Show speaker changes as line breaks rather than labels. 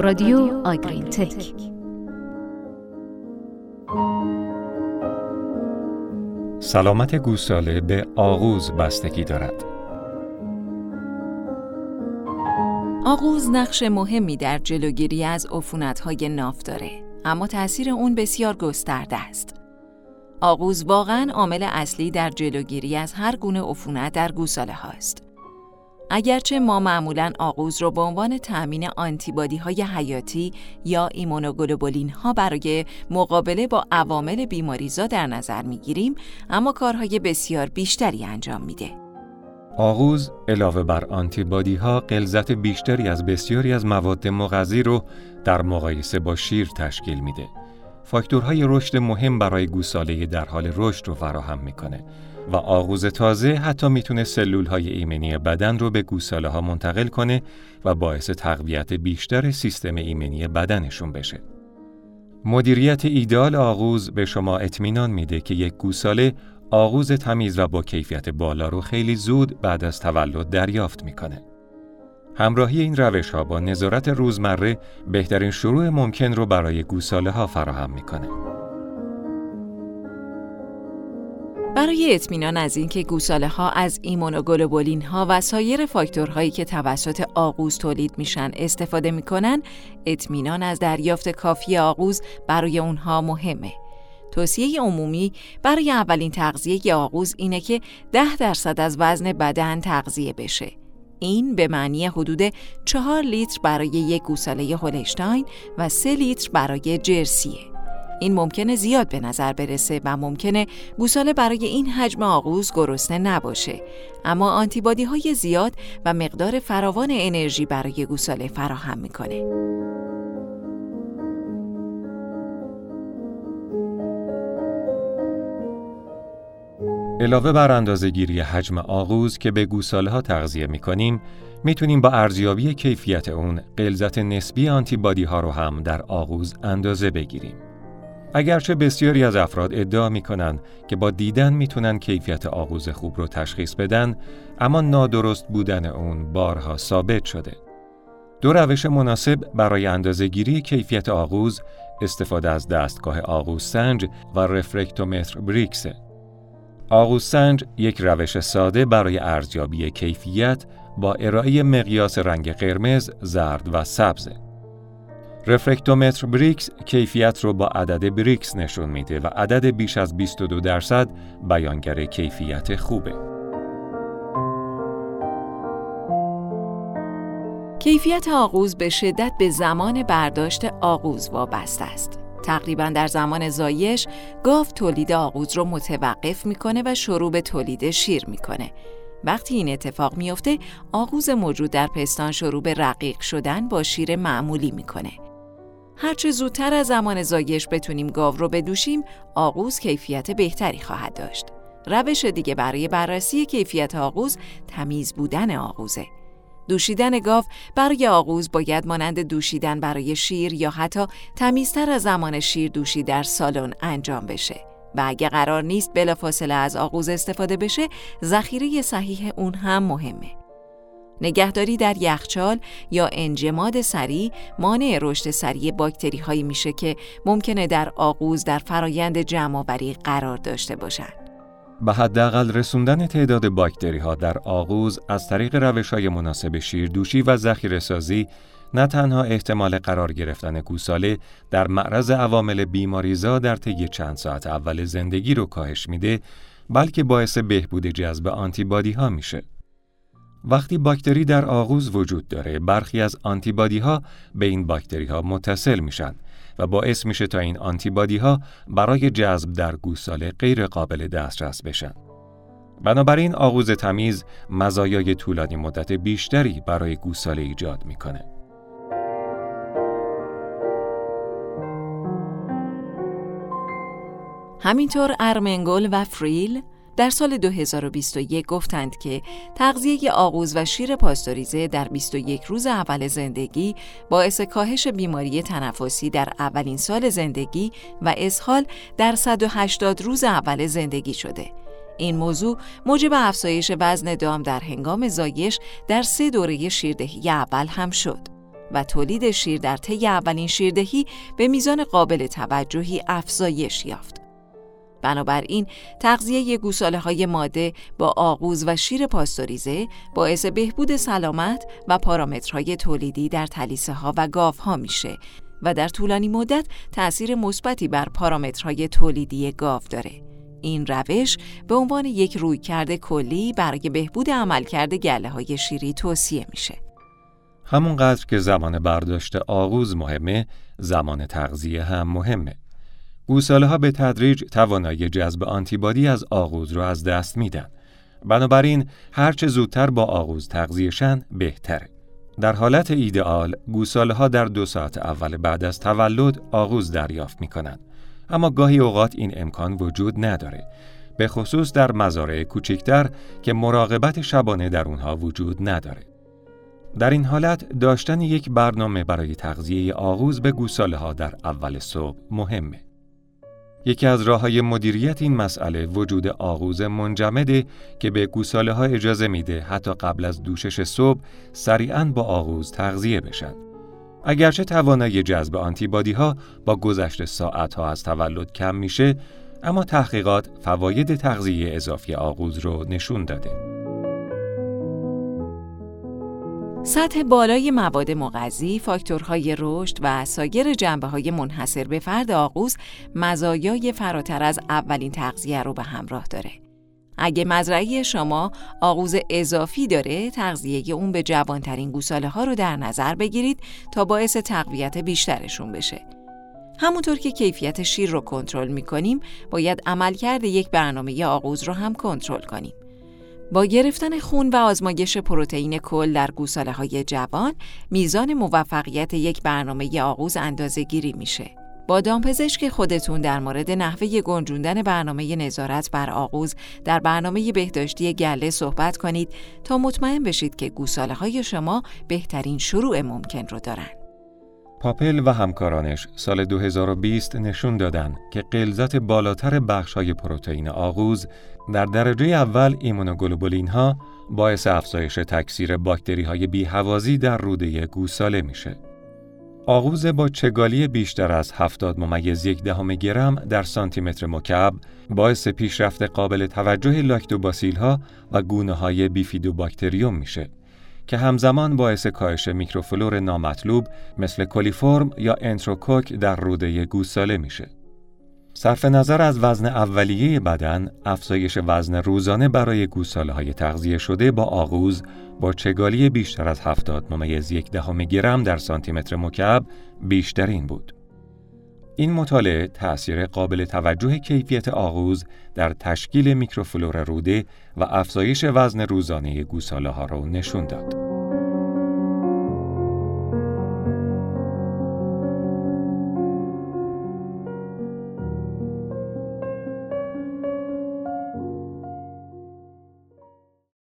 رادیو آگرین تک
سلامت گوساله به آغوز بستگی دارد.
آغوز نقش مهمی در جلوگیری از عفونت‌های ناف داره اما تأثیر اون بسیار گسترده است. آغوز واقعا عامل اصلی در جلوگیری از هر گونه عفونت در گوساله هاست. اگرچه ما معمولا آغوز رو به عنوان تأمین آنتیبادی های حیاتی یا ایمونوگلوبولین ها برای مقابله با عوامل بیماریزا در نظر می گیریم اما کارهای بسیار بیشتری انجام میده.
آغوز علاوه بر آنتیبادی ها قلزت بیشتری از بسیاری از مواد مغذی رو در مقایسه با شیر تشکیل میده. فاکتورهای رشد مهم برای گوساله در حال رشد رو فراهم می‌کنه و آغوز تازه حتی می‌تونه سلول های ایمنی بدن رو به گوساله ها منتقل کنه و باعث تقویت بیشتر سیستم ایمنی بدنشون بشه. مدیریت ایدال آغوز به شما اطمینان میده که یک گوساله آغوز تمیز و با کیفیت بالا رو خیلی زود بعد از تولد دریافت می‌کنه. همراهی این روش ها با نظارت روزمره بهترین شروع ممکن رو برای گوساله ها فراهم می‌کنه.
برای اطمینان از اینکه گوساله ها از ایمونوگلوبولین ها و سایر فاکتورهایی که توسط آغوز تولید میشن استفاده می‌کنن، اطمینان از دریافت کافی آغوز برای اونها مهمه. توصیه عمومی برای اولین تغذیه آغوز اینه که ده درصد از وزن بدن تغذیه بشه. این به معنی حدود چهار لیتر برای یک گوساله هولشتاین و سه لیتر برای جرسیه. این ممکنه زیاد به نظر برسه و ممکنه گوساله برای این حجم آغوز گرسنه نباشه اما آنتیبادی های زیاد و مقدار فراوان انرژی برای گوساله فراهم می‌کنه
علاوه بر اندازه گیری حجم آغوز که به گوساله ها تغذیه می کنیم، می‌تونیم با ارزیابی کیفیت اون قلزت نسبی آنتیبادی ها رو هم در آغوز اندازه بگیریم. اگرچه بسیاری از افراد ادعا می کنند که با دیدن می‌تونن کیفیت آغوز خوب رو تشخیص بدن اما نادرست بودن اون بارها ثابت شده. دو روش مناسب برای اندازهگیری کیفیت آغوز استفاده از دستگاه آغوز سنج و رفرکتومتر بریکسه. آغوز سنج یک روش ساده برای ارزیابی کیفیت با ارائه مقیاس رنگ قرمز، زرد و سبزه. رفرکتومتر بریکس کیفیت رو با عدد بریکس نشون میده و عدد بیش از 22 درصد بیانگر کیفیت خوبه.
کیفیت آغوز به شدت به زمان برداشت آغوز وابسته است. تقریبا در زمان زایش گاو تولید آغوز رو متوقف می‌کنه و شروع به تولید شیر می‌کنه. وقتی این اتفاق میافته آغوز موجود در پستان شروع به رقیق شدن با شیر معمولی می‌کنه. هرچه زودتر از زمان زایش بتونیم گاو رو بدوشیم، آغوز کیفیت بهتری خواهد داشت. روش دیگه برای بررسی کیفیت آغوز تمیز بودن آغوزه. دوشیدن گاو برای آغوز باید مانند دوشیدن برای شیر یا حتی تمیزتر از زمان شیر دوشی در سالن انجام بشه. و اگه قرار نیست بلافاصله از آغوز استفاده بشه، ذخیره صحیح اون هم مهمه. نگهداری در یخچال یا انجماد سریع مانع رشد سریع باکتری هایی میشه که ممکنه در آغوز در فرایند جمعآوری قرار داشته باشند.
به حداقل رسوندن تعداد باکتری ها در آغوز از طریق روش های مناسب شیردوشی و ذخیره سازی نه تنها احتمال قرار گرفتن گوساله در معرض عوامل بیماریزا در طی چند ساعت اول زندگی رو کاهش میده بلکه باعث بهبود جذب آنتیبادی ها میشه. وقتی باکتری در آغوز وجود داره برخی از آنتیبادی ها به این باکتری ها متصل میشن و باعث میشه تا این آنتیبادی ها برای جذب در گوساله غیر قابل دسترس بشن. بنابراین آغوز تمیز مزایای طولانی مدت بیشتری برای گوساله ایجاد می‌کنه.
همینطور ارمنگل و فریل در سال 2021 گفتند که تغذیه آغوز و شیر پاستوریزه در 21 روز اول زندگی باعث کاهش بیماری تنفسی در اولین سال زندگی و اسهال در 180 روز اول زندگی شده. این موضوع موجب افزایش وزن دام در هنگام زایش در سه دوره شیردهی اول هم شد. و تولید شیر در طی اولین شیردهی به میزان قابل توجهی افزایش یافت. بنابراین تغذیه گوساله های ماده با آغوز و شیر پاستوریزه باعث بهبود سلامت و پارامترهای تولیدی در تلیسه ها و گاف ها میشه و در طولانی مدت تأثیر مثبتی بر پارامترهای تولیدی گاو داره. این روش به عنوان یک رویکرد کلی برای بهبود عملکرد گله های شیری توصیه میشه.
همونقدر که زمان برداشت آغوز مهمه، زمان تغذیه هم مهمه. گوساله به تدریج توانایی جذب آنتیبادی از آغوز را از دست میدن. بنابراین هرچه زودتر با آغوز تغذیهشن بهتره. در حالت ایدئال گوساله ها در دو ساعت اول بعد از تولد آغوز دریافت می کنند. اما گاهی اوقات این امکان وجود نداره. به خصوص در مزارع کوچکتر که مراقبت شبانه در اونها وجود نداره. در این حالت داشتن یک برنامه برای تغذیه آغوز به گوساله ها در اول صبح مهمه. یکی از راه های مدیریت این مسئله وجود آغوز منجمده که به گوساله ها اجازه میده حتی قبل از دوشش صبح سریعا با آغوز تغذیه بشن. اگرچه توانایی جذب آنتیبادی ها با گذشت ساعت ها از تولد کم میشه اما تحقیقات فواید تغذیه اضافی آغوز رو نشون داده.
سطح بالای مواد مغذی، فاکتورهای رشد و سایر جنبه های منحصر به فرد آغوز مزایای فراتر از اولین تغذیه رو به همراه داره. اگه مزرعی شما آغوز اضافی داره، تغذیه اون به جوانترین گوساله ها رو در نظر بگیرید تا باعث تقویت بیشترشون بشه. همونطور که کیفیت شیر رو کنترل می‌کنیم، باید عملکرد یک برنامه آغوز رو هم کنترل کنیم. با گرفتن خون و آزمایش پروتئین کل در گوساله های جوان، میزان موفقیت یک برنامه آغوز اندازه گیری میشه. با دامپزشک خودتون در مورد نحوه گنجوندن برنامه نظارت بر آغوز در برنامه بهداشتی گله صحبت کنید تا مطمئن بشید که گوساله های شما بهترین شروع ممکن رو دارن.
پاپل و همکارانش سال 2020 نشون دادن که قلزت بالاتر های پروتئین آغوز در درجه اول ایمونوگلوبولین ها باعث افزایش تکثیر باکتری های بیهوازی در روده گوساله میشه. آغوز با چگالی بیشتر از 70 ممیز یک دهم گرم در سانتیمتر مکعب باعث پیشرفت قابل توجه لاکتوباسیل ها و گونه های بیفیدوباکتریوم میشه که همزمان باعث کاهش میکروفلور نامطلوب مثل کلیفرم یا انتروکوک در روده گوساله میشه. صرف نظر از وزن اولیه بدن، افزایش وزن روزانه برای گوساله های تغذیه شده با آغوز با چگالی بیشتر از 70 ممیز یک دهم گرم در سانتیمتر مکعب بیشترین بود. این مطالعه تأثیر قابل توجه کیفیت آغوز در تشکیل میکروفلور روده و افزایش وزن روزانه گوساله ها را نشون داد.